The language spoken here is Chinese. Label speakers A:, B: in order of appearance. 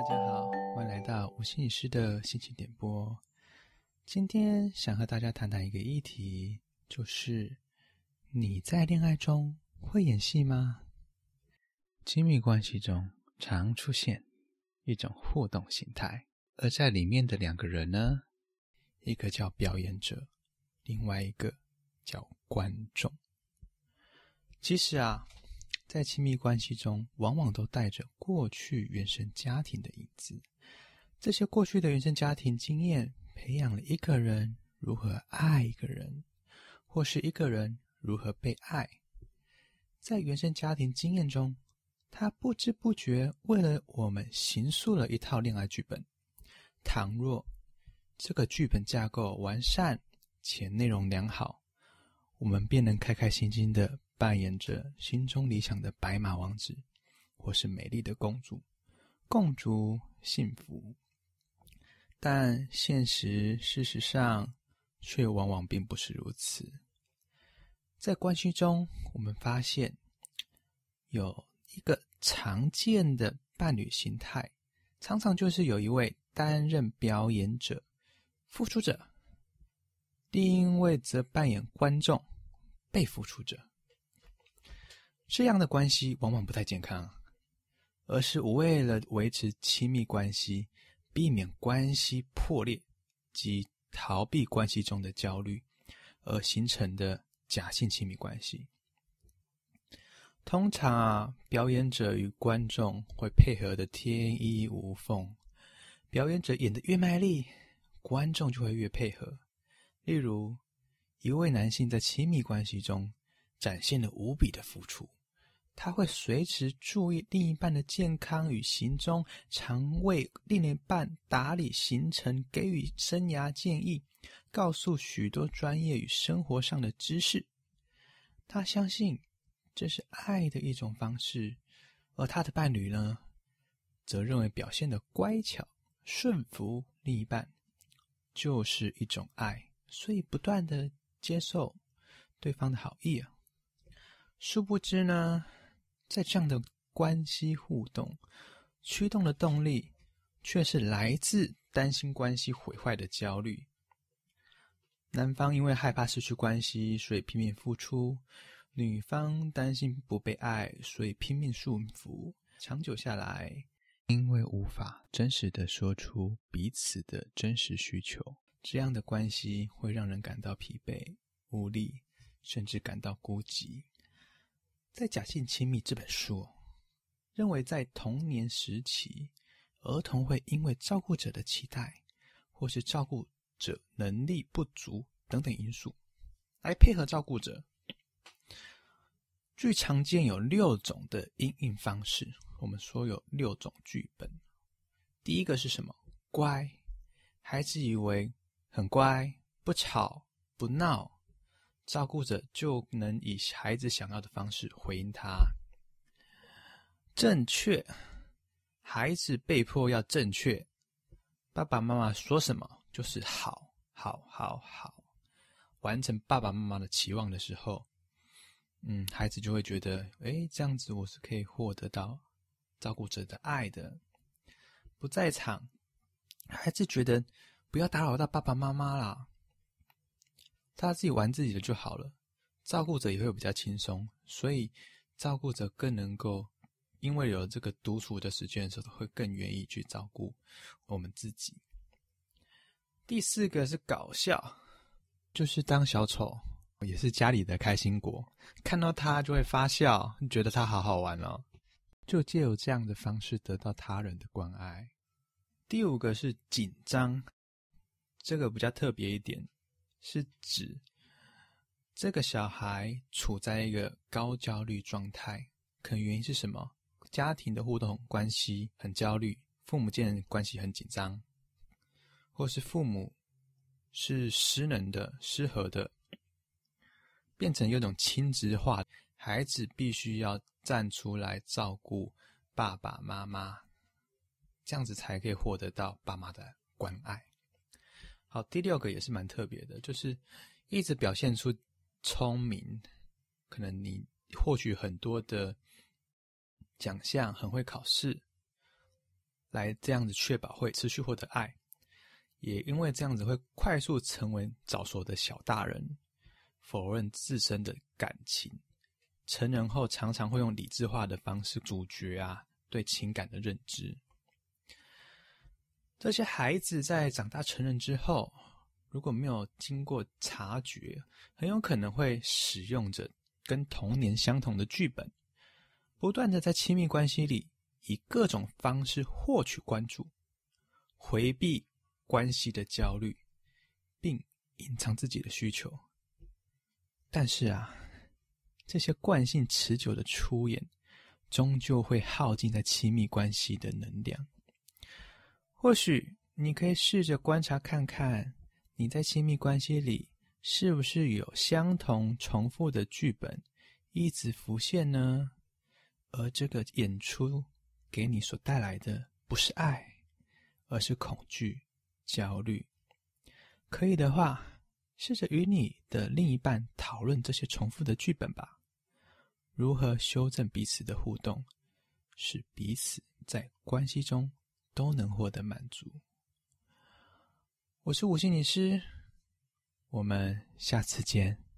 A: 大家好，欢迎来到无心理师的心情点播。今天想和大家谈谈一个议题，就是你在恋爱中会演戏吗？亲密关系中常出现一种互动形态，而在里面的两个人呢，一个叫表演者，另外一个叫观众。其实啊。在亲密关系中，往往都带着过去原生家庭的影子。这些过去的原生家庭经验，培养了一个人如何爱一个人，或是一个人如何被爱。在原生家庭经验中，他不知不觉为了我们形塑了一套恋爱剧本。倘若这个剧本架构完善且内容良好，我们便能开开心心的。扮演着心中理想的白马王子，或是美丽的公主，共筑幸福。但现实事实上却往往并不是如此。在关系中，我们发现有一个常见的伴侣形态，常常就是有一位担任表演者、付出者，第一位则扮演观众、被付出者。这样的关系往往不太健康，而是为了维持亲密关系、避免关系破裂及逃避关系中的焦虑而形成的假性亲密关系。通常啊，表演者与观众会配合得天衣无缝，表演者演得越卖力，观众就会越配合。例如，一位男性在亲密关系中展现了无比的付出。他会随时注意另一半的健康与行踪，常为另一半打理行程，给予生涯建议，告诉许多专业与生活上的知识。他相信这是爱的一种方式，而他的伴侣呢，则认为表现得乖巧、顺服另一半就是一种爱，所以不断的接受对方的好意啊。殊不知呢，在这样的关系互动驱动的动力，却是来自担心关系毁坏的焦虑。男方因为害怕失去关系，所以拼命付出；女方担心不被爱，所以拼命束缚。长久下来，因为无法真实的说出彼此的真实需求，这样的关系会让人感到疲惫、无力，甚至感到孤寂。在《假性亲密》这本书，认为在童年时期，儿童会因为照顾者的期待，或是照顾者能力不足等等因素，来配合照顾者。最常见有六种的应应方式，我们说有六种剧本。第一个是什么？乖，孩子以为很乖，不吵不闹。照顾者就能以孩子想要的方式回应他。正确，孩子被迫要正确，爸爸妈妈说什么就是好，好，好，好，完成爸爸妈妈的期望的时候，嗯，孩子就会觉得，诶，这样子我是可以获得到照顾者的爱的。不在场，孩子觉得不要打扰到爸爸妈妈啦。他自己玩自己的就好了，照顾者也会比较轻松，所以照顾者更能够，因为有这个独处的时间的时候，会更愿意去照顾我们自己。第四个是搞笑，就是当小丑，也是家里的开心果，看到他就会发笑，觉得他好好玩哦，就借由这样的方式得到他人的关爱。第五个是紧张，这个比较特别一点。是指这个小孩处在一个高焦虑状态，可能原因是什么？家庭的互动关系很焦虑，父母间关系很紧张，或是父母是失能的、失和的，变成有种亲职化，孩子必须要站出来照顾爸爸妈妈，这样子才可以获得到爸妈的关爱。好，第六个也是蛮特别的，就是一直表现出聪明，可能你获取很多的奖项，很会考试，来这样子确保会持续获得爱，也因为这样子会快速成为早熟的小大人，否认自身的感情，成人后常常会用理智化的方式阻绝啊对情感的认知。这些孩子在长大成人之后，如果没有经过察觉，很有可能会使用着跟童年相同的剧本，不断的在亲密关系里以各种方式获取关注，回避关系的焦虑，并隐藏自己的需求。但是啊，这些惯性持久的出演，终究会耗尽在亲密关系的能量。或许你可以试着观察看看，你在亲密关系里是不是有相同重复的剧本一直浮现呢？而这个演出给你所带来的不是爱，而是恐惧、焦虑。可以的话，试着与你的另一半讨论这些重复的剧本吧。如何修正彼此的互动，使彼此在关系中都能获得满足。我是五星女师，我们下次见。